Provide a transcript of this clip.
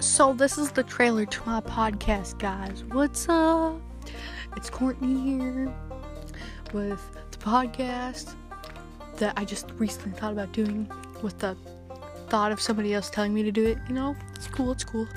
So, this is the trailer to my podcast, guys. What's up? It's Courtney here with the podcast that I just recently thought about doing with the thought of somebody else telling me to do it. You know, it's cool, it's cool.